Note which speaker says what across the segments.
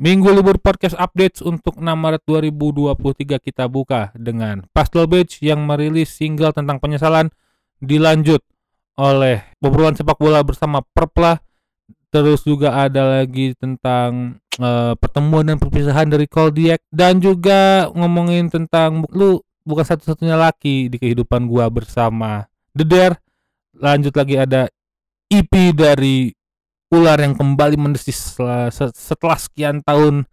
Speaker 1: Minggu libur podcast updates untuk 6 Maret 2023 kita buka dengan Pastel Beach yang merilis single tentang penyesalan dilanjut oleh obrolan sepak bola bersama Perpla terus juga ada lagi tentang uh, pertemuan dan perpisahan dari Koldiak dan juga ngomongin tentang lu bukan satu-satunya laki di kehidupan gua bersama Dare. Lanjut lagi ada EP dari ular yang kembali mendesis setelah, setelah sekian tahun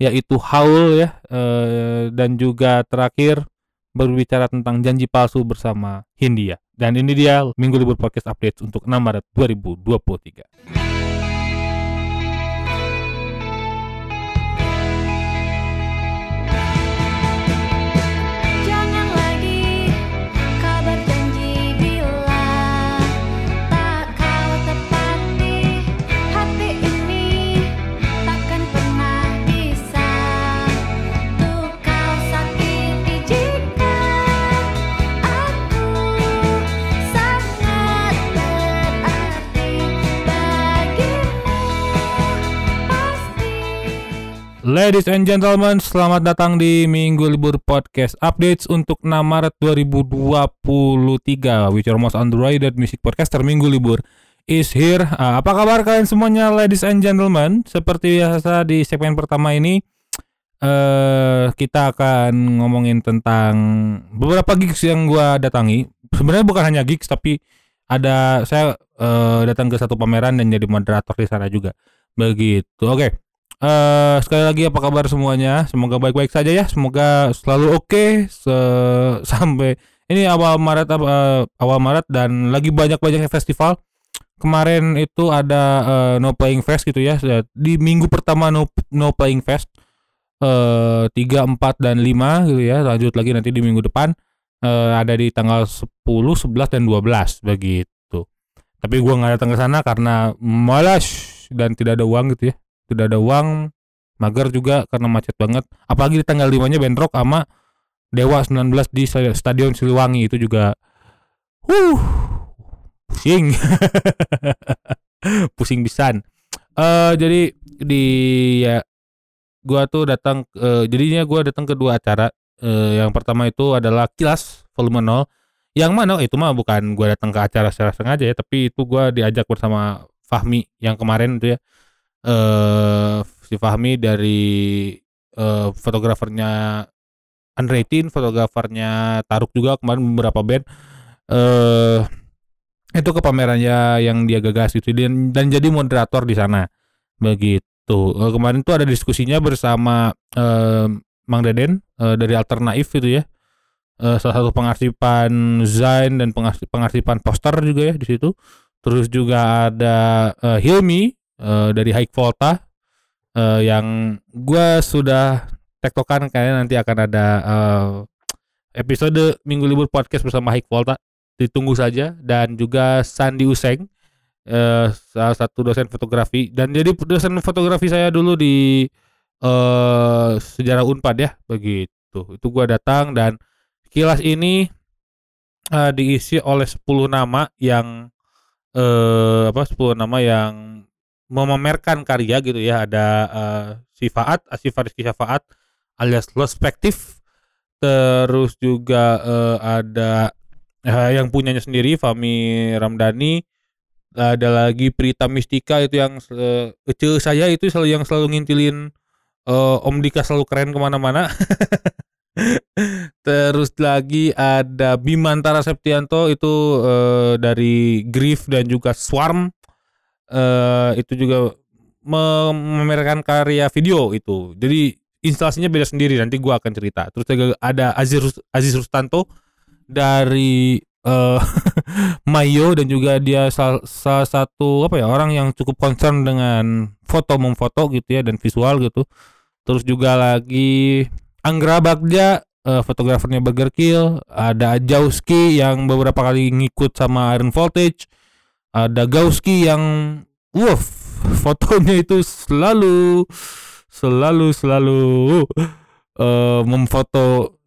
Speaker 1: yaitu Howl ya eh, dan juga terakhir berbicara tentang janji palsu bersama Hindia dan ini dia Minggu Libur Podcast Update untuk 6 Maret 2023. Ladies and gentlemen, selamat datang di Minggu Libur Podcast Updates untuk 6 Maret 2023. We are most underrated music podcaster Minggu Libur is here. Uh, apa kabar kalian semuanya, ladies and gentlemen? Seperti biasa di segmen pertama ini, uh, kita akan ngomongin tentang beberapa gigs yang gua datangi. Sebenarnya bukan hanya gigs, tapi ada saya uh, datang ke satu pameran dan jadi moderator di sana juga. Begitu. Oke. Okay. Uh, sekali lagi apa kabar semuanya? Semoga baik-baik saja ya. Semoga selalu oke okay sampai ini awal Maret uh, awal Maret dan lagi banyak-banyak festival. Kemarin itu ada uh, No Playing Fest gitu ya. Di minggu pertama No No Playing Fest uh, 3, 4 dan 5 gitu ya. Lanjut lagi nanti di minggu depan uh, ada di tanggal 10, 11 dan 12 begitu. Tapi gua nggak datang ke sana karena malas dan tidak ada uang gitu ya tidak ada uang mager juga karena macet banget. Apalagi di tanggal 5 nya bentrok sama Dewa 19 di Stadion Siliwangi itu juga huh pusing. Pusing pisan. Uh, jadi di ya gua tuh datang uh, jadinya gua datang ke dua acara. Uh, yang pertama itu adalah Kilas volume 0 yang mana itu mah bukan gua datang ke acara secara sengaja ya tapi itu gua diajak bersama Fahmi yang kemarin itu ya uh, si Fahmi dari uh, fotografernya Unrated, fotografernya Taruk juga kemarin beberapa band. Uh, itu ke pamerannya yang dia gagas itu dan, dan jadi moderator di sana. Begitu. Uh, kemarin tuh ada diskusinya bersama uh, Mang Deden uh, dari Alternatif itu ya. Uh, salah satu pengarsipan Zain dan pengarsipan poster juga ya di situ. Terus juga ada uh, Hilmi uh, dari High Volta uh, yang gue sudah tektokan kayaknya nanti akan ada uh, episode Minggu Libur Podcast bersama High Volta. Ditunggu saja dan juga Sandi Useng uh, salah satu dosen fotografi. Dan jadi dosen fotografi saya dulu di uh, sejarah Unpad ya begitu. Itu gue datang dan kilas ini uh, diisi oleh 10 nama yang uh, apa 10 nama yang memamerkan karya gitu ya. Ada uh, si Faat Asif Rizky Syafaat alias Lospektif terus juga uh, ada uh, yang punyanya sendiri Fami Ramdhani. Ada lagi Prita Mistika itu yang uh, kecil saya itu selalu yang selalu ngintilin uh, Om Dika selalu keren ke mana-mana. Terus lagi ada Bimantara Septianto itu uh, dari Grief dan juga Swarm uh, itu juga memamerkan karya video itu. Jadi instalasinya beda sendiri nanti gua akan cerita. Terus juga ada Aziz Aziz Rustanto dari uh, Mayo dan juga dia salah, salah satu apa ya orang yang cukup concern dengan foto memfoto gitu ya dan visual gitu. Terus juga lagi Anggra Bagja uh, fotografernya Burger Kill, ada Jauski yang beberapa kali ngikut sama Iron Voltage ada Gauski yang woof fotonya itu selalu selalu selalu uh, memfoto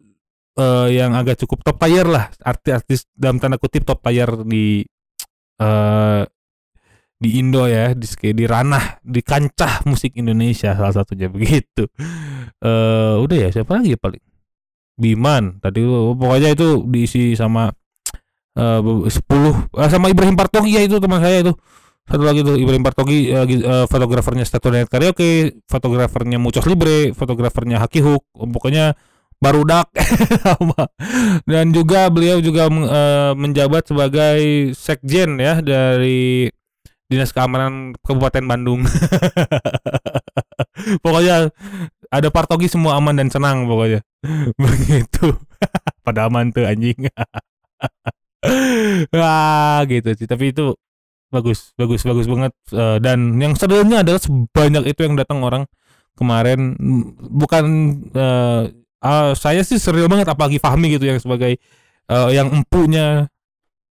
Speaker 1: uh, yang agak cukup top tier lah. Artis-artis dalam tanda kutip top tier di uh, di Indo ya di di ranah di kancah musik Indonesia salah satunya begitu. Uh, udah ya siapa lagi ya paling? Biman tadi pokoknya itu diisi sama uh, 10 uh, sama Ibrahim Partogi ya itu teman saya itu satu lagi tuh Ibrahim Partogi uh, uh, fotografernya Statunet Karaoke fotografernya Mucos Libre fotografernya Haki Hook pokoknya barudak dan juga beliau juga uh, menjabat sebagai sekjen ya dari Dinas Keamanan Kabupaten Bandung. pokoknya ada Partogi semua aman dan senang pokoknya. Begitu. Pada aman tuh anjing. Wah, gitu sih. Tapi itu bagus, bagus, bagus banget. Uh, dan yang serunya adalah sebanyak itu yang datang orang kemarin bukan uh, uh, saya sih serius banget apalagi Fahmi gitu yang sebagai uh, yang empunya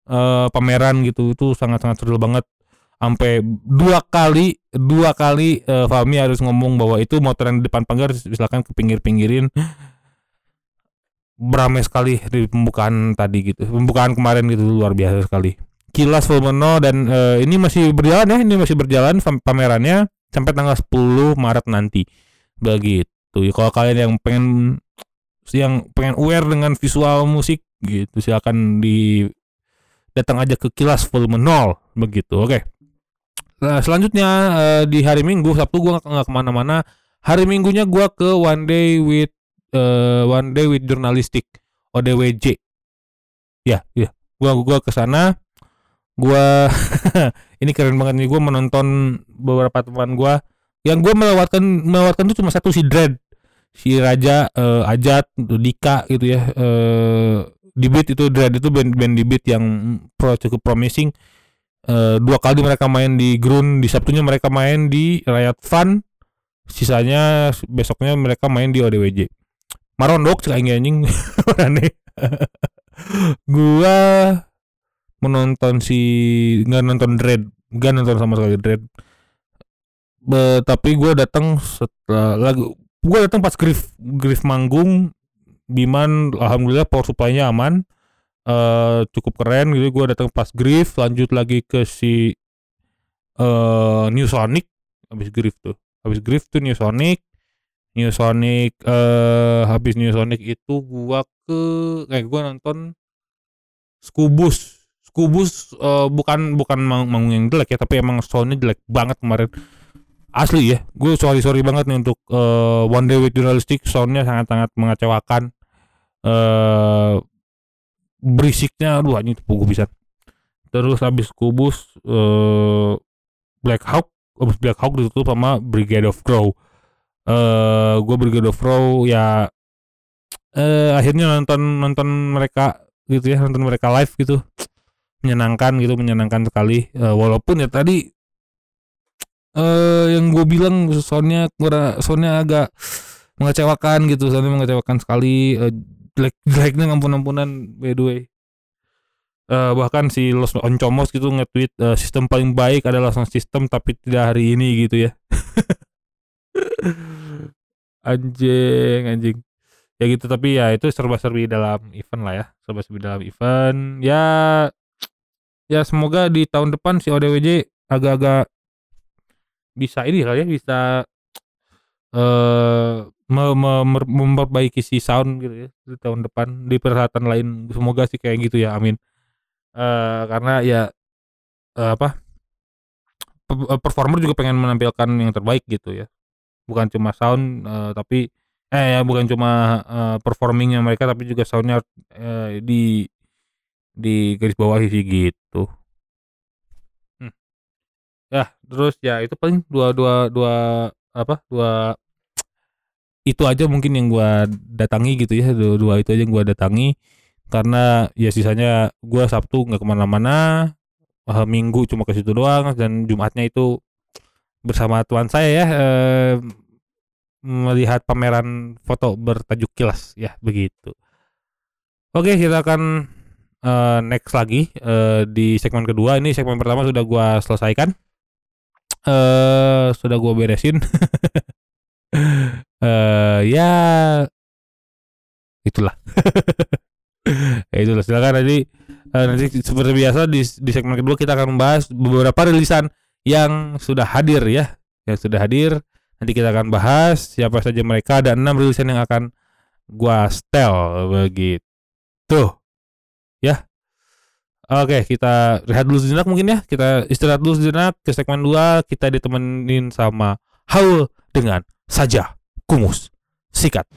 Speaker 1: uh, pameran gitu itu sangat-sangat serius banget sampai dua kali dua kali uh, Fahmi harus ngomong bahwa itu motor yang di depan pagar silakan ke pinggir-pinggirin beramai sekali di pembukaan tadi gitu. Pembukaan kemarin gitu luar biasa sekali. Kilas Fulmeno dan uh, ini masih berjalan ya ini masih berjalan. Pamerannya sampai tanggal 10 Maret nanti. Begitu. Kalau kalian yang pengen yang pengen aware dengan visual musik gitu silakan di datang aja ke kilas 0 begitu oke. Okay. nah selanjutnya uh, di hari minggu sabtu gua nggak ke mana-mana. Hari minggunya gua ke one day with uh, one day with journalistic. ODWJ ya ya. Gua gua ke sana. Gua ini keren banget nih. Gua menonton beberapa teman gua. Yang gua melewatkan melewatkan itu cuma satu si Dread si Raja uh, Ajat Dika gitu ya. Uh, di beat itu Dread itu band band di beat yang pro cukup promising. Uh, dua kali mereka main di Grun di Sabtunya mereka main di Riot Fun. Sisanya besoknya mereka main di ODWJ Marondok cek anjing anjing. Aneh gua menonton si nggak nonton Dread. Nggak nonton sama sekali Dread. Be, tapi gue datang setelah lagu gue datang pas Griff Griff manggung Biman alhamdulillah power supply-nya aman. Uh, cukup keren gitu. Gue datang pas Griff lanjut lagi ke si uh, New Sonic. Habis Griff tuh. Habis Griff tuh New Sonic New Sonic uh, habis New Sonic itu gua ke kayak gua nonton Skubus Skubus uh, bukan bukan manggung yang jelek ya tapi emang soundnya jelek banget kemarin. Asli ya gue sorry sorry banget nih untuk uh, one day with journalistic soundnya sangat sangat mengecewakan. Uh, berisiknya aduh ini gue bisa terus habis kubus uh, Black Hawk habis Black Hawk ditutup sama Brigade of Crow uh, gue of Crow ya uh, akhirnya nonton nonton mereka gitu ya nonton mereka live gitu. Menyenangkan gitu menyenangkan sekali. Uh, walaupun ya tadi uh, yang gue bilang soundnya soundnya agak mengecewakan gitu soundnya mengecewakan sekali. Uh, jelek jeleknya ampun ampunan by the way. Uh, bahkan si Los Oncomos gitu nge-tweet uh, sistem paling baik adalah sound system tapi tidak hari ini gitu ya anjing anjing. Ya gitu tapi ya itu serba-serbi dalam event lah ya. Serba-serbi dalam event. Ya ya semoga di tahun depan si ODWJ agak-agak bisa ini kali ya bisa eh uh, memperbaiki si sound gitu ya di tahun depan. Di perhelatan lain semoga sih kayak gitu ya amin. Uh, karena ya uh, apa performer juga pengen menampilkan yang terbaik gitu ya bukan cuma sound uh, tapi eh ya bukan cuma uh, performingnya mereka tapi juga soundnya uh, di di garis bawah sih gitu. Ya terus ya itu paling dua dua dua apa dua itu aja mungkin yang gua datangi gitu ya dua, dua itu aja yang gua datangi. Karena ya sisanya gua Sabtu nggak ke mana-mana Minggu cuma ke situ doang dan Jumatnya itu bersama tuan saya ya eh, melihat pameran foto bertajuk kilas ya begitu. Oke kita akan uh, next lagi uh, di segmen kedua. Ini segmen pertama sudah gua selesaikan. Uh, sudah gue beresin. Uh, ya itulah. Ya itulah. Silakan nanti nanti seperti biasa di di segmen kedua kita akan membahas beberapa rilisan yang sudah hadir ya, yang sudah hadir. Nanti kita akan bahas siapa saja mereka. Ada enam rilisan yang akan gua setel begitu. Ya. Oke, kita rehat dulu sejenak mungkin ya. Kita istirahat dulu sejenak ke segmen 2 kita ditemenin sama Haul dengan saja kumus sikat.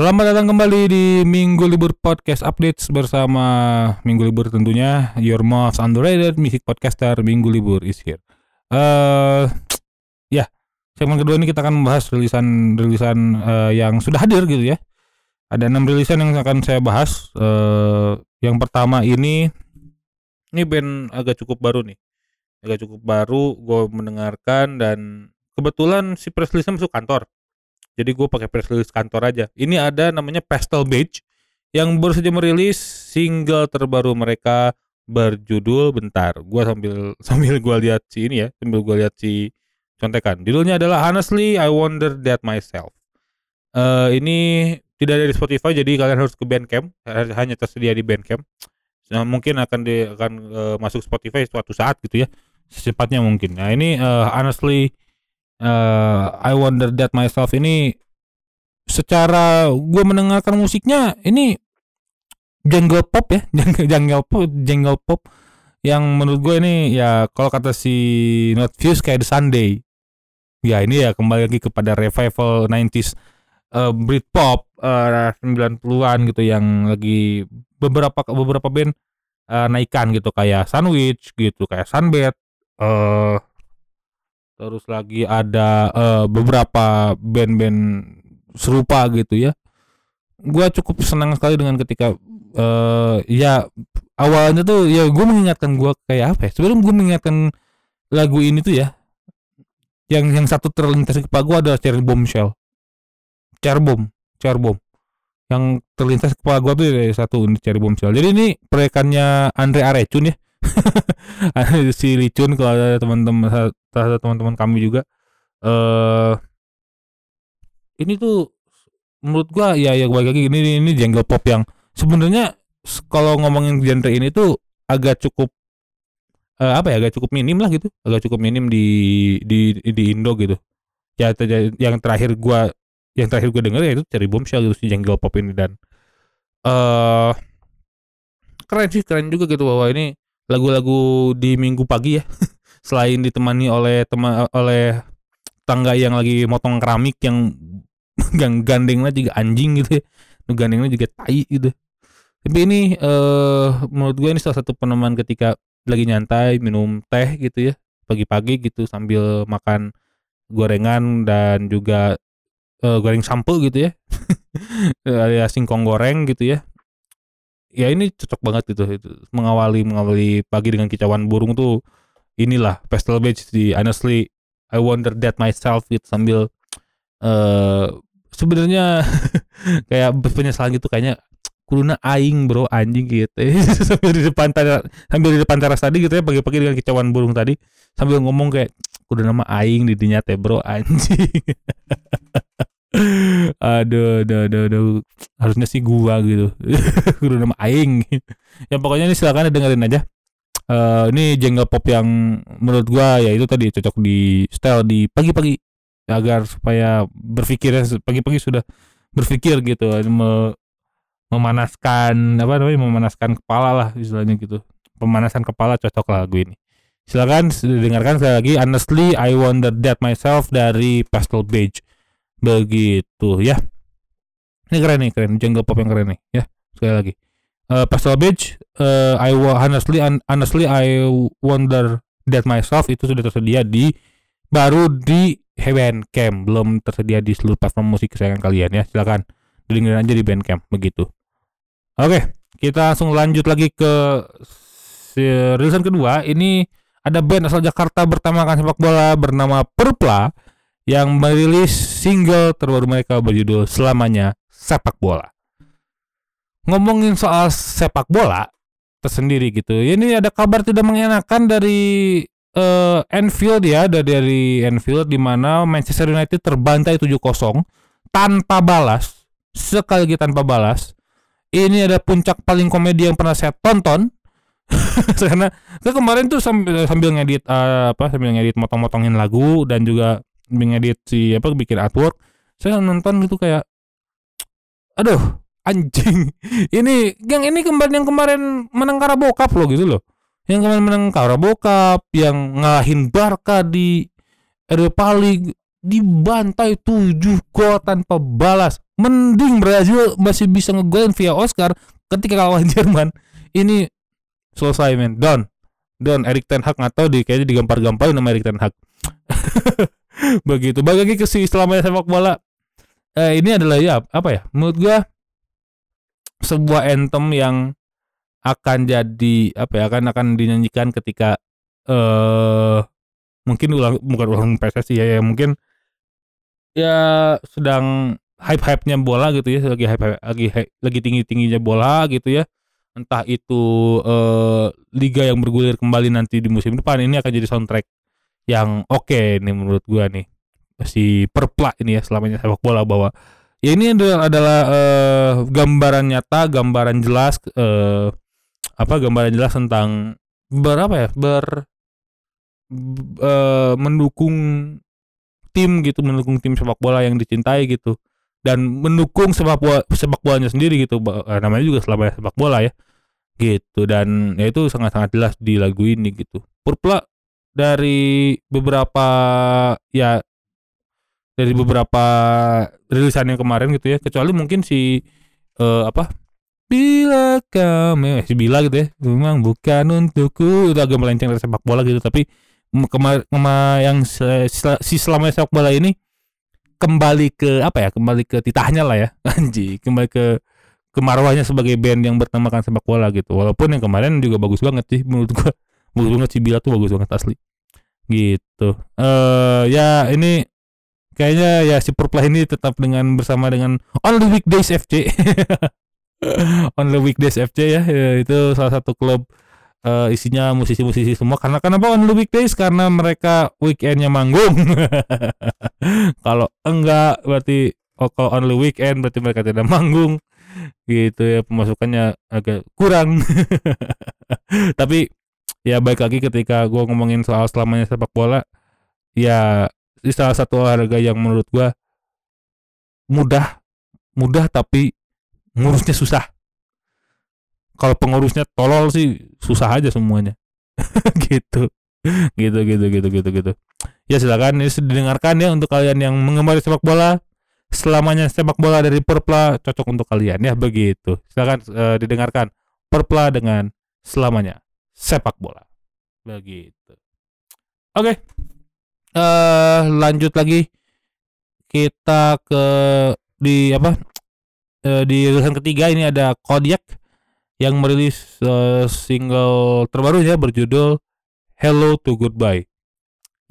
Speaker 1: Selamat datang kembali di Minggu Libur Podcast Updates bersama Minggu Libur tentunya Your most underrated music podcaster Minggu Libur is here. Eh uh, ya, segmen kedua ini kita akan membahas rilisan-rilisan uh, yang sudah hadir gitu ya. Ada enam rilisan yang akan saya bahas. Uh, yang pertama ini ini band agak cukup baru nih. Agak cukup baru gue mendengarkan dan kebetulan si press masuk kantor jadi gue pakai press release kantor aja. Ini ada namanya Pastel Beach yang baru saja merilis single terbaru mereka berjudul bentar. Gue sambil sambil gue lihat si ini ya, sambil gue lihat si contekan. Judulnya adalah Honestly I Wonder That Myself. Uh, ini tidak ada di Spotify jadi kalian harus ke Bandcamp hanya tersedia di Bandcamp nah, mungkin akan di akan uh, masuk Spotify suatu saat gitu ya secepatnya mungkin nah ini uh, honestly uh, I Wonder That Myself ini secara gue mendengarkan musiknya ini jungle pop ya jungle pop jungle pop yang menurut gue ini ya kalau kata si Not Fuse kayak The Sunday. Ya ini ya kembali lagi kepada revival 90s uh, Britpop uh, 90-an gitu yang lagi beberapa beberapa band uh, naikkan gitu kayak Sandwich gitu kayak Sunbed uh, terus lagi ada uh, beberapa band-band serupa gitu ya. Gue cukup senang sekali dengan ketika uh, ya awalnya tuh ya gue mengingatkan gue kayak apa ya? Sebelum gue mengingatkan lagu ini tuh ya yang yang satu terlintas di kepala gue adalah Cherry Bombshell Cherry Bomb Cherry Bomb. Yang terlintas kepala gue tuh ya satu ini Cherry Bombshell jadi ini proyekannya Andre Arecun ya si Licun kalau ada teman-teman ada teman-teman kami juga. Eh uh, ini tuh menurut gua ya ya balik lagi ini ini jungle pop yang sebenarnya kalau ngomongin genre ini tuh agak cukup uh, apa ya agak cukup minim lah gitu. Agak cukup minim di di di Indo gitu. Ya yang terakhir gua yang terakhir gua denger ya itu Cherry Bombshell gitu si jungle pop ini. Dan eh uh, keren sih keren juga gitu bahwa ini lagu-lagu di minggu pagi ya. Selain ditemani oleh teman oleh tangga yang lagi motong keramik yang yang gandengnya juga anjing gitu ya. Gandengnya juga tai gitu. Tapi ini uh, menurut gue ini salah satu peneman ketika lagi nyantai minum teh gitu ya. Pagi-pagi gitu sambil makan gorengan dan juga uh, goreng sampo gitu ya. Alias singkong goreng gitu ya ya ini cocok banget gitu itu mengawali mengawali pagi dengan kicauan burung tuh inilah pastel beach di honestly I wonder that myself gitu sambil uh, sebenarnya kayak penyesalan gitu kayaknya kuruna aing bro anjing gitu. Sambil di depan sambil di depan teras tadi gitu ya pagi-pagi dengan kicauan burung tadi sambil ngomong kayak kudu nama aing di dinya teh bro anjing aduh, aduh, aduh, aduh, harusnya sih gua gitu. Kudu nama aing. ya pokoknya ini silakan dengerin aja. Uh, ini jenggel pop yang menurut gua ya itu tadi cocok di style di pagi-pagi agar supaya berpikir pagi-pagi sudah berpikir gitu me, memanaskan apa namanya memanaskan kepala lah istilahnya gitu pemanasan kepala cocok lah lagu ini silakan dengarkan sekali lagi honestly I wonder that myself dari Pastel Beige begitu ya. Ini keren nih keren. Jungle pop yang keren nih ya. Sekali lagi. Uh, Pastel Beach uh, I honestly honestly I wonder that myself itu sudah tersedia di baru di Heaven Camp belum tersedia di seluruh platform musik kesayangan kalian ya. Silakan dengerin aja di Bandcamp begitu. Oke kita langsung lanjut lagi ke rilisan kedua. Ini ada band asal Jakarta bertemakan sepak bola bernama Perpla yang merilis single terbaru mereka berjudul Selamanya Sepak Bola. Ngomongin soal sepak bola tersendiri gitu. Ini ada kabar tidak mengenakan dari uh, Anfield ya, ada dari Anfield di mana Manchester United terbantai 7-0 tanpa balas, sekali lagi tanpa balas. Ini ada puncak paling komedi yang pernah saya tonton karena saya kemarin tuh sambil sambil ngedit uh, apa sambil ngedit motong-motongin lagu dan juga ngedit si apa bikin artwork saya nonton gitu kayak aduh anjing ini yang ini kemarin yang kemarin menang Karabokap loh gitu loh. Yang kemarin menang Karabokap yang ngalahin Barca di Europa League dibantai tujuh gol tanpa balas. Mending Brazil masih bisa ngegolin via Oscar ketika kalah Jerman. Ini selesai men. Down down Erik Ten Hag atau di kayaknya digampar-gamparin nama Erik Ten Hag begitu. Bagi ke si selamanya sepak bola. Eh, ini adalah ya apa ya? Menurut gua sebuah anthem yang akan jadi apa ya akan akan dinyanyikan ketika eh uh, mungkin ulang bukan ulang PSSI ya, ya mungkin ya sedang hype-hype-nya bola gitu ya lagi hype, lagi lagi tinggi-tingginya bola gitu ya. Entah itu uh, liga yang bergulir kembali nanti di musim depan ini akan jadi soundtrack yang oke okay nih menurut gua nih. Si perplak ini ya selamanya sepak bola bahwa ya ini adalah, adalah uh, gambaran nyata, gambaran jelas uh, apa gambaran jelas tentang berapa ya ber uh, mendukung tim gitu, mendukung tim sepak bola yang dicintai gitu. Dan mendukung sepak bola sepak bolanya sendiri gitu namanya juga selama sepak bola ya. Gitu dan ya itu sangat-sangat jelas di lagu ini gitu. Purpla dari beberapa ya dari beberapa rilisan yang kemarin gitu ya kecuali mungkin si uh, apa bila kami eh, si bila gitu ya memang bukan untukku itu agak melenceng dari sepak bola gitu tapi kema, kema yang si selama sepak bola ini kembali ke apa ya kembali ke titahnya lah ya anji kembali ke kemarwahnya sebagai band yang bertemakan sepak bola gitu walaupun yang kemarin juga bagus banget sih menurut gua bagus banget si bila tuh bagus banget asli. Gitu. Eh uh, ya ini kayaknya ya si Purplah ini tetap dengan bersama dengan On the Weekdays FC On the Weekdays FC ya, ya itu salah satu klub uh, isinya musisi-musisi semua. Karena kenapa On the Weekdays? Karena mereka weekendnya manggung. Kalau enggak berarti oh, kalau on the weekend berarti mereka tidak manggung. Gitu ya pemasukannya agak kurang. Tapi ya baik lagi ketika gue ngomongin soal selamanya sepak bola ya ini salah satu olahraga yang menurut gua mudah mudah tapi ngurusnya susah. Kalau pengurusnya tolol sih susah aja semuanya. Gitu. Gitu gitu gitu gitu gitu. Ya silakan ini didengarkan ya untuk kalian yang mengemari sepak bola. Selamanya sepak bola dari Perpla cocok untuk kalian ya begitu. Silakan uh, didengarkan Perpla dengan selamanya sepak bola. Begitu. Oke. Okay uh, lanjut lagi. Kita ke di apa? Uh, di rilisan ketiga ini ada Kodiak yang merilis uh, single terbaru ya berjudul Hello to Goodbye.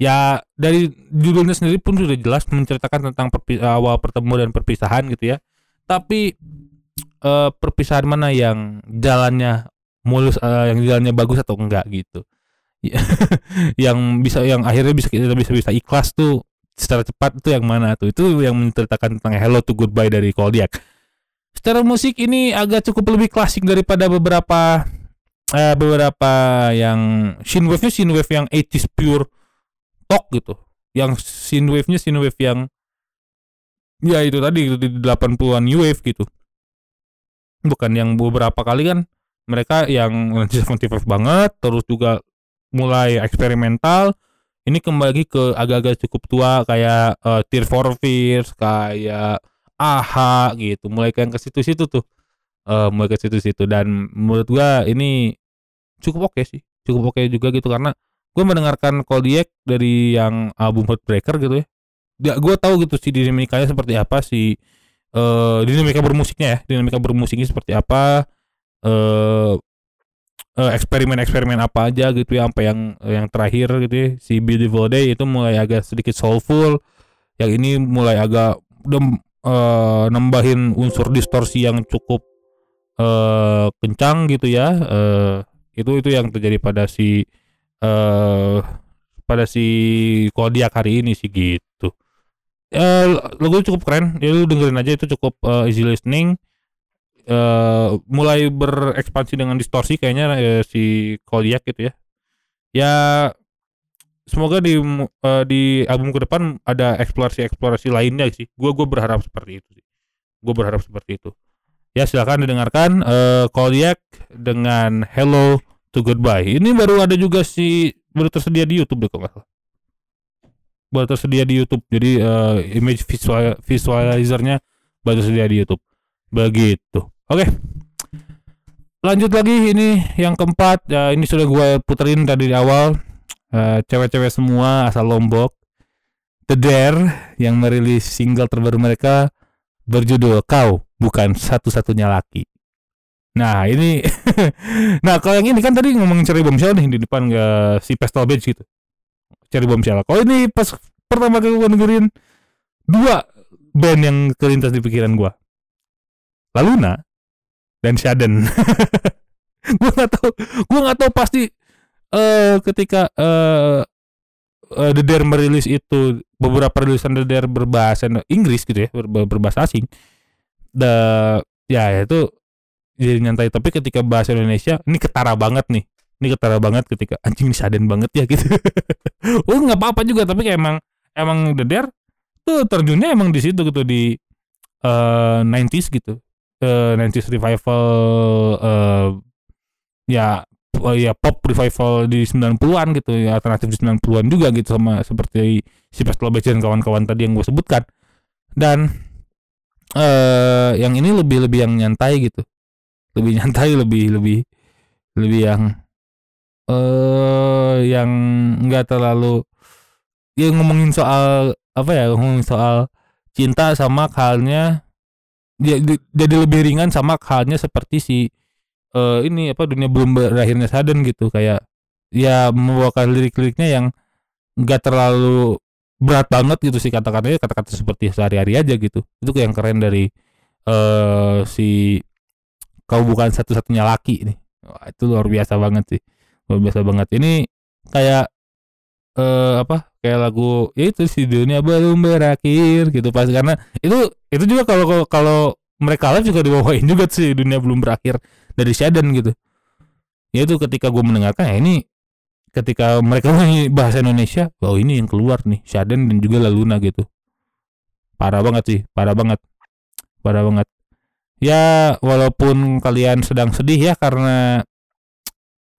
Speaker 1: Ya dari judulnya sendiri pun sudah jelas menceritakan tentang awal pertemu dan perpisahan gitu ya. Tapi uh, perpisahan mana yang jalannya mulus, uh, yang jalannya bagus atau enggak gitu. yang bisa yang akhirnya bisa kita bisa bisa ikhlas tuh secara cepat itu yang mana tuh? Itu yang menceritakan tentang Hello to Goodbye dari Koldiak secara musik ini agak cukup lebih klasik daripada beberapa eh, beberapa yang synthwave-nya synthwave yang 80s pure talk gitu. Yang synthwave-nya synthwave yang ya itu tadi di 80-an new wave gitu. Bukan yang beberapa kali kan mereka yang 75 banget terus juga mulai eksperimental. Ini kembali ke agak-agak cukup tua kayak uh, Tear for Fears kayak AHA gitu. Mulai ke situ-situ tuh. Uh, mulai ke situ-situ. Dan menurut gua ini cukup oke okay sih. Cukup oke okay juga gitu karena gua mendengarkan Kodiak dari yang album Heartbreaker gitu ya. Ya gue tahu gitu si dinamikanya seperti apa si uh, dinamika bermusiknya ya. Dinamika bermusiknya seperti apa eh eh, eksperimen-eksperimen apa aja gitu ya sampai yang yang terakhir gitu ya si Beautiful Day itu mulai agak sedikit soulful yang ini mulai agak dem, eh, nambahin unsur distorsi yang cukup eh kencang gitu ya eh itu itu yang terjadi pada si eh pada si Kodiak hari ini sih gitu. Eh lagu cukup keren ya lu dengerin aja itu cukup eh, easy listening eh mulai berekspansi dengan distorsi kayaknya eh, si Kodiak gitu ya. Ya semoga di eh, di album ke depan ada eksplorasi-eksplorasi lainnya sih. Gua gua berharap seperti itu sih. Gue berharap seperti itu. Ya silakan didengarkan eh Kodiak dengan Hello to Goodbye. Ini baru ada juga si baru tersedia di YouTube deh kalau nggak salah. Baru tersedia di YouTube. Jadi eh, image visual visualizernya baru tersedia di YouTube. Begitu oke lanjut lagi ini yang keempat ya ini sudah gue puterin tadi di awal Eh, cewek-cewek semua asal Lombok The Dare yang merilis single terbaru mereka berjudul Kau Bukan Satu-Satunya Laki. Nah ini, nah kalau yang ini kan tadi ngomongin Cherry Bombshell nih di depan uh, si Pestal Beach gitu. Cherry Bombshell. Kalau ini pas pertama kali gue dengerin dua band yang kelintas di pikiran gue. Laluna dan Shaden. gue nggak tahu, gue nggak tahu pasti eh ketika eh eh, The Dare merilis itu beberapa rilisan The Dare berbahasa Inggris gitu ya ber- ber- berbahasa asing da ya itu jadi nyantai. Tapi ketika bahasa Indonesia ini ketara banget nih ini ketara banget ketika anjing ini saden banget ya gitu. Oh nggak apa-apa juga tapi kayak emang emang The Dare tuh terjunnya emang di situ gitu di eh 90s gitu eh 90s revival eh ya oh ya pop revival di 90-an gitu ya alternatif di 90-an juga gitu sama seperti si Pastel dan kawan-kawan tadi yang gue sebutkan. Dan eh yang ini lebih lebih yang nyantai gitu. Lebih nyantai lebih lebih lebih yang eh yang enggak terlalu ya ngomongin soal apa ya ngomongin soal cinta sama halnya jadi, jadi lebih ringan sama halnya seperti si eh ini apa dunia belum berakhirnya Saden gitu. Kayak ya membawakan lirik-liriknya yang enggak terlalu berat banget gitu sih kata-katanya kata-kata seperti sehari-hari aja gitu. Itu yang keren dari eh si kau bukan satu-satunya laki nih. Wah, itu luar biasa banget sih. Luar biasa banget. Ini kayak eh apa kayak lagu ya itu si dunia belum berakhir gitu pas karena itu itu juga kalau kalau- mereka live juga dibawain juga sih dunia belum berakhir dari Shaden gitu. Ya itu ketika gue mendengarkan ya ini ketika mereka bahasa Indonesia oh ini yang keluar nih Shaden dan juga Laluna gitu. Parah banget sih parah banget. Parah banget. Ya walaupun kalian sedang sedih ya karena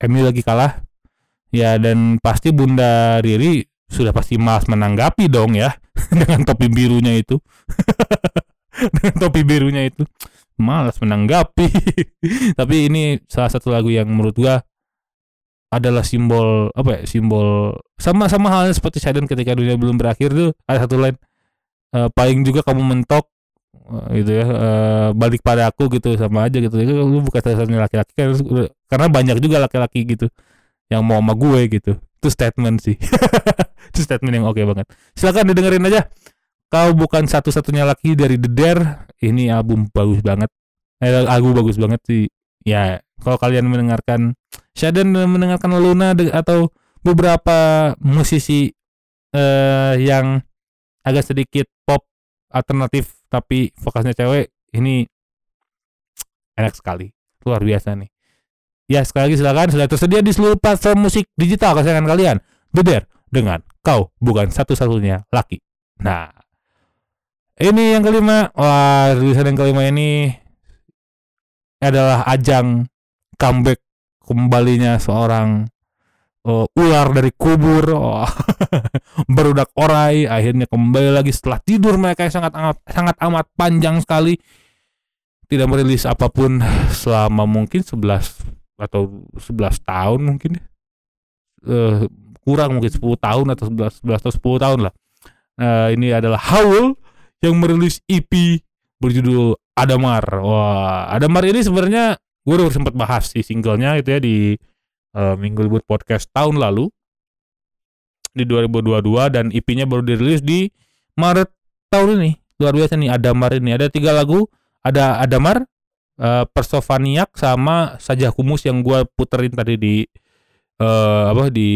Speaker 1: Emil lagi kalah ya dan pasti Bunda Riri sudah pasti malas menanggapi dong ya dengan topi birunya itu. Dengan topi birunya itu. Malas menanggapi. Tapi ini salah satu lagu yang menurut gua adalah simbol apa ya simbol sama sama halnya seperti Shaden ketika dunia belum berakhir tuh ada satu line eh, paling juga kamu mentok eh, gitu ya eh, balik pada aku gitu sama aja gitu. Itu lu bukan satu-satunya laki-laki kan karena banyak juga laki-laki gitu yang mau sama gue gitu. Itu statement sih. Itu statement yang oke banget. Silakan didengerin aja. Kau bukan satu-satunya laki dari The Dare. Ini album bagus banget. Eh, lagu bagus banget sih. Ya kalau kalian mendengarkan Shaden mendengarkan Luna atau beberapa musisi eh, yang agak sedikit pop alternatif tapi vokasnya cewek ini enak sekali. Luar biasa nih ya sekali lagi silakan. Sudah tersedia di seluruh platform musik digital kesayangan kalian. Dare dengan kau bukan satu-satunya laki nah ini yang kelima. Wah rilisan yang kelima ini adalah ajang comeback kembalinya seorang uh, ular dari kubur. Oh, berudak orai. Akhirnya kembali lagi setelah tidur mereka yang sangat amat sangat amat panjang sekali. Tidak merilis apa pun selama mungkin 11 atau 11 tahun mungkin. Eh, kurang mungkin 10 tahun atau 11 11 atau 10 tahun lah. Eh, ini adalah Howl yang merilis EP berjudul Adamar. Wah, Adamar ini sebenarnya gue udah sempat bahas si singlenya itu ya di uh, Minggu Libur Podcast tahun lalu. Di 2022 dan EP-nya baru dirilis di Maret tahun ini. Luar biasa nih Adamar ini. Ada tiga lagu. Ada Adamar uh, Persofaniak sama Saja Kumus yang gue puterin tadi di uh, apa di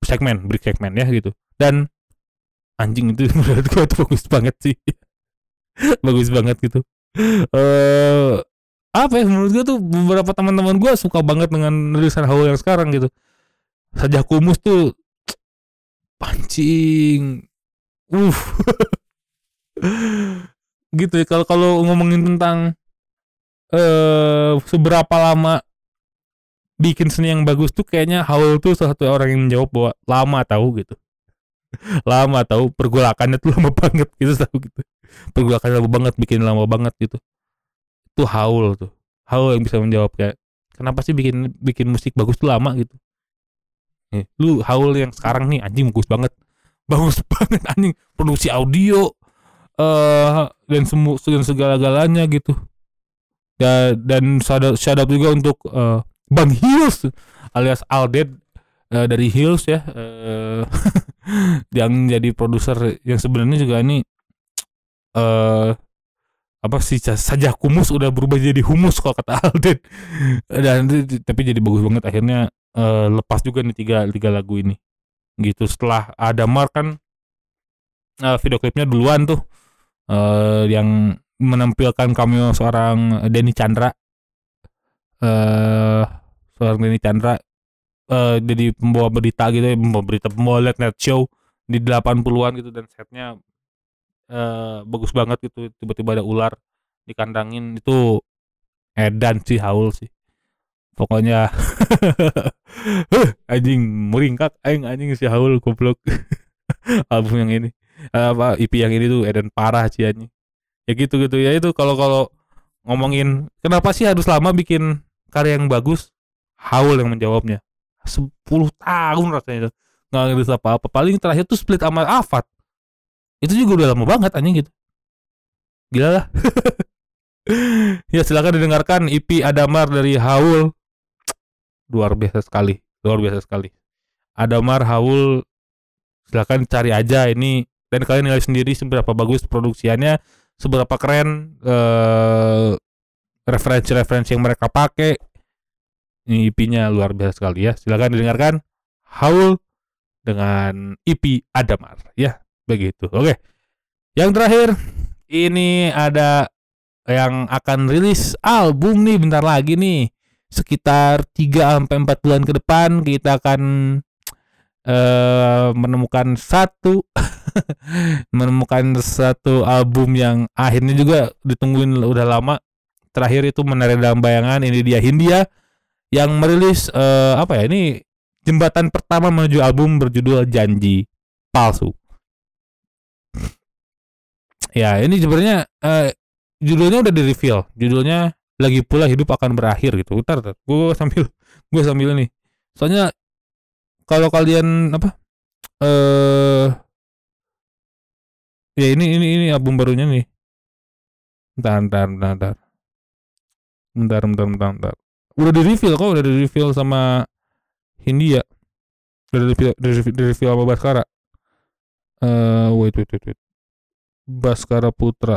Speaker 1: segmen break segmen ya gitu. Dan anjing itu menurut gue itu bagus banget sih. Bagus banget gitu. Eh uh, apa ya menurut gue tuh beberapa teman-teman gue suka banget dengan rilisan Haul yang sekarang gitu. Saja kumus tuh pancing uh gitu ya kalau kalau ngomongin tentang eh seberapa lama bikin seni yang bagus tuh kayaknya Haul tuh salah satu orang yang menjawab bahwa lama tahu gitu. Lama tahu pergolakannya tuh lama banget gitu tahu gitu. Pergolakannya lama banget bikin lama banget gitu. Itu Haul tuh. Haul yang bisa menjawab kayak kenapa sih bikin bikin musik bagus tuh lama? gitu. Nih, lu Haul yang sekarang nih anjing bagus banget. Bagus banget anjing. Produksi audio eh uh, dan semua dan segala-galanya gitu ya dan shout out juga untuk uh, Bang Hills alias Alded uh, dari Hills ya uh, yang jadi produser yang sebenarnya juga ini uh, apa sih saja kumus udah berubah jadi humus kalau kata Alden dan tapi jadi bagus banget akhirnya uh, lepas juga nih tiga tiga lagu ini. Gitu setelah ada Mark kan uh, video klipnya duluan tuh uh, yang menampilkan cameo seorang Denny Chandra. Uh, seorang Denny Chandra. Uh, jadi pembawa berita gitu pembawa berita pembawa late night show di 80-an gitu dan setnya uh, bagus banget gitu. Tiba-tiba ada ular dikandangin. Itu edan sih haul sih. Pokoknya anjing meringkak aing anjing si haul goblok. Album yang ini apa IP yang ini tuh edan parah sih anjing ya gitu gitu ya itu kalau kalau ngomongin kenapa sih harus lama bikin karya yang bagus? Haul yang menjawabnya. 10 tahun rasanya itu. Nggak ngerti apa-apa. Paling terakhir tuh split sama Afat. Itu juga udah lama banget anjing gitu. Gila lah. Ya silakan didengarkan IP Adamar dari Haul. Luar biasa sekali. Luar biasa sekali. Adamar Haul silakan cari aja ini. Dan kalian nilai sendiri seberapa bagus produksiannya seberapa keren eh, referensi-referensi yang mereka pakai. Ini IP-nya luar biasa sekali ya. Silakan didengarkan. Haul dengan IP Adamar ya. Begitu. Oke. Yang terakhir ini ada yang akan rilis album nih bentar lagi nih. Sekitar 3 sampai 4 bulan ke depan kita akan uh, menemukan satu menemukan satu album yang akhirnya juga ditungguin udah lama terakhir itu menarik dalam bayangan ini dia Hindia yang merilis uh, apa ya ini jembatan pertama menuju album berjudul Janji Palsu. ya, ini sebenarnya uh, judulnya udah di reveal. Judulnya lagi pula hidup akan berakhir gitu. Utar, gue sambil gue sambil nih. Soalnya kalau kalian apa? Eh uh, ya ini ini ini album barunya nih. Bentar, bentar, bentar, bentar. Bentar, bentar, bentar, bentar. Udah di reveal kok, udah di reveal sama Hindia dari dari dari film apa Baskara uh, wait wait wait wait Baskara Putra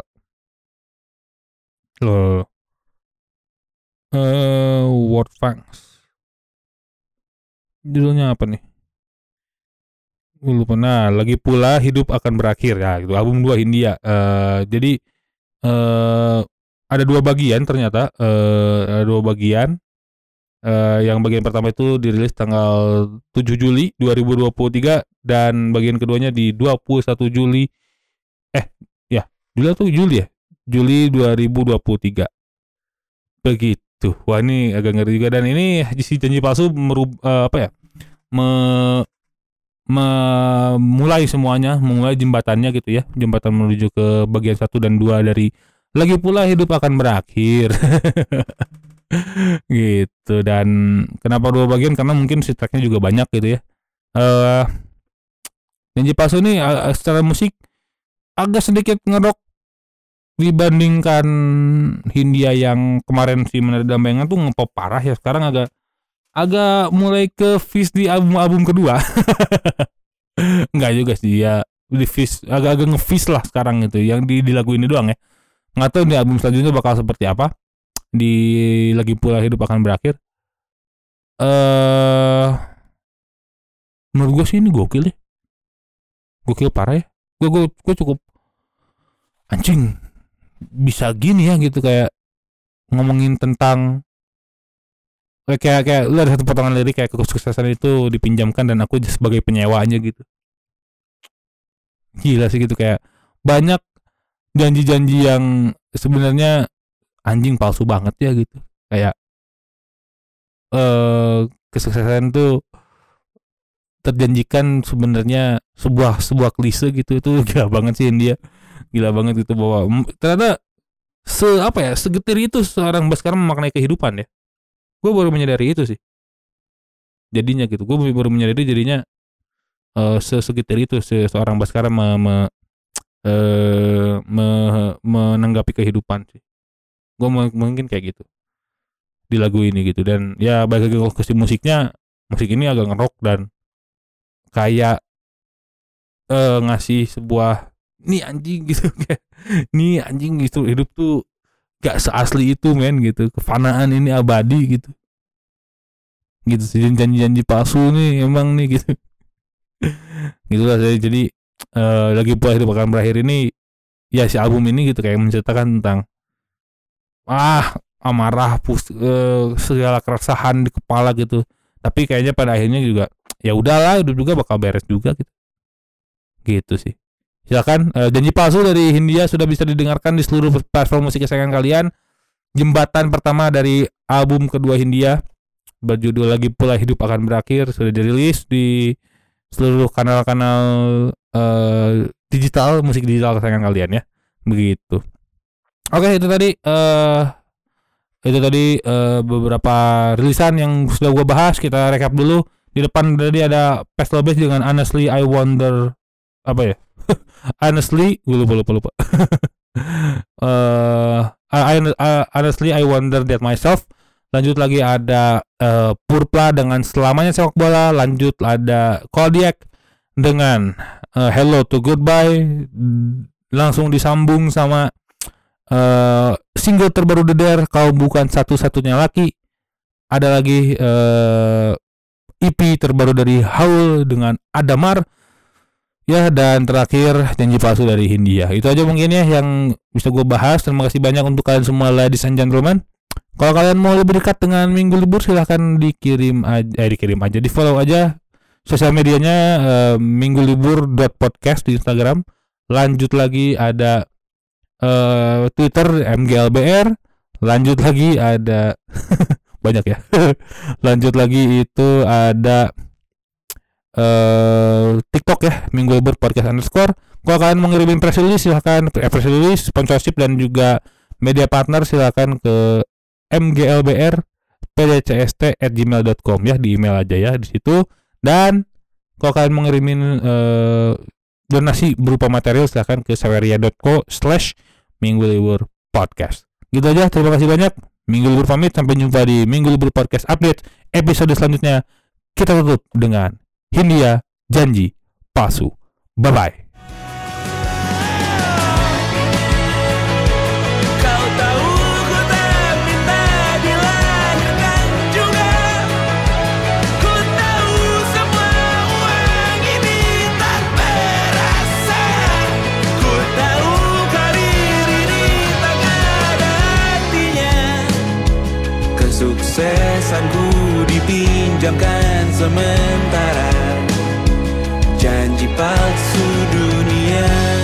Speaker 1: loh uh, World Fangs judulnya apa nih? Gue lupa. Nah lagi pula hidup akan berakhir. Ya gitu. Album dua Hindia uh, jadi uh, ada dua bagian ternyata. Uh, ada dua bagian. Uh, yang bagian pertama itu dirilis tanggal 7 Juli 2023 dan bagian keduanya di 21 Juli. Eh ya Juli atau Juli ya? Juli 2023 begitu wah ini agak ngeri juga. Dan ini si janji palsu merub uh, apa ya me memulai semuanya memulai jembatannya gitu ya. Jembatan menuju ke bagian satu dan dua dari lagi pula hidup akan berakhir. Gitu. Dan kenapa dua bagian? Karena mungkin si juga banyak gitu ya. Eh uh, Denji Pasu ini uh, secara musik agak sedikit ngerok dibandingkan Hindia yang kemarin si Menara Dambayangan tuh ngepop parah ya sekarang agak agak mulai ke fish di album-album kedua. Enggak juga sih ya di fish agak-agak ngefish lah sekarang itu yang di, di lagu ini doang ya. Nggak tahu di album selanjutnya bakal seperti apa. Di lagi pula hidup akan berakhir. Eh uh, menurut gue sih ini gokil ya. Gokil parah ya. Gue gue cukup anjing bisa gini ya gitu kayak ngomongin tentang kayak kayak lu ada satu potongan lirik kayak kesuksesan itu dipinjamkan dan aku sebagai penyewanya gitu. Gila sih gitu kayak banyak janji-janji yang sebenarnya anjing palsu banget ya gitu. Kayak eh kesuksesan itu terjanjikan sebenarnya sebuah sebuah klise gitu itu gila banget sih India gila banget itu bahwa ternyata se apa ya segetir itu seorang Baskara memaknai kehidupan ya. Gue baru menyadari itu sih. Jadinya gitu. Gue baru menyadari jadinya uh, segetir itu se seorang Baskara me, me, uh, me, menanggapi kehidupan sih. Gue mungkin kayak gitu. Di lagu ini gitu. Dan ya bagi ke musiknya musik ini agak ngerok dan kayak uh, ngasih sebuah nih anjing gitu kayak nih anjing gitu hidup tuh gak seasli itu men gitu. Kefanaan ini abadi gitu. Gitu sih janji-janji palsu nih emang nih gitu. Gitulah saya jadi uh, lagi pula hidup akan berakhir ini ya si album ini gitu kayak menceritakan tentang ah amarah pus uh, segala keresahan di kepala gitu. Tapi kayaknya pada akhirnya juga ya udahlah hidup juga bakal beres juga gitu. Gitu sih Silakan uh, janji palsu dari Hindia sudah bisa didengarkan di seluruh platform musik kesayangan kalian. Jembatan pertama dari album kedua Hindia berjudul lagi pula hidup akan berakhir sudah dirilis di seluruh kanal-kanal uh, digital musik digital kesayangan kalian ya. Begitu. Oke, itu tadi uh, itu tadi uh, beberapa rilisan yang sudah gua bahas. Kita rekap dulu. Di depan tadi ada Pastel Base dengan Honestly I Wonder apa ya? honestly gue lupa lupa lupa. Uh, I, I, honestly I wonder that myself. Lanjut lagi ada uh, Purpla dengan selamanya sepak bola. Lanjut ada Kodiak dengan uh, Hello to Goodbye. Langsung disambung sama uh, single terbaru Deder kau bukan satu-satunya laki. Ada lagi uh, EP terbaru dari Haul dengan Adamar Ya dan terakhir janji palsu dari Hindia. Itu aja mungkin ya yang bisa gue bahas. Terima kasih banyak untuk kalian semua ladies and gentlemen. Kalau kalian mau lebih dekat dengan minggu libur silahkan dikirim aja, eh, dikirim aja, di follow aja sosial medianya uh, minggu libur podcast di Instagram. Lanjut lagi ada uh, Twitter mglbr. Lanjut lagi ada banyak ya. Lanjut lagi itu ada uh, TikTok ya Minggu Libur Podcast underscore. Kalau kalian mengirim press release silahkan. Eh, press release, sponsorship dan juga media partner silahkan ke mglbr pdcst at gmail.com ya di email aja ya di situ. Dan kalau kalian mengirimin uh, donasi berupa material silahkan ke saweria.co slash minggu libur podcast. Gitu aja terima kasih banyak. Minggu libur pamit sampai jumpa di minggu libur podcast update episode selanjutnya. Kita tutup dengan Hindia janji palsu. Bye bye.
Speaker 2: Kesuksesanku dipinjamkan sementara janji palsu dunia.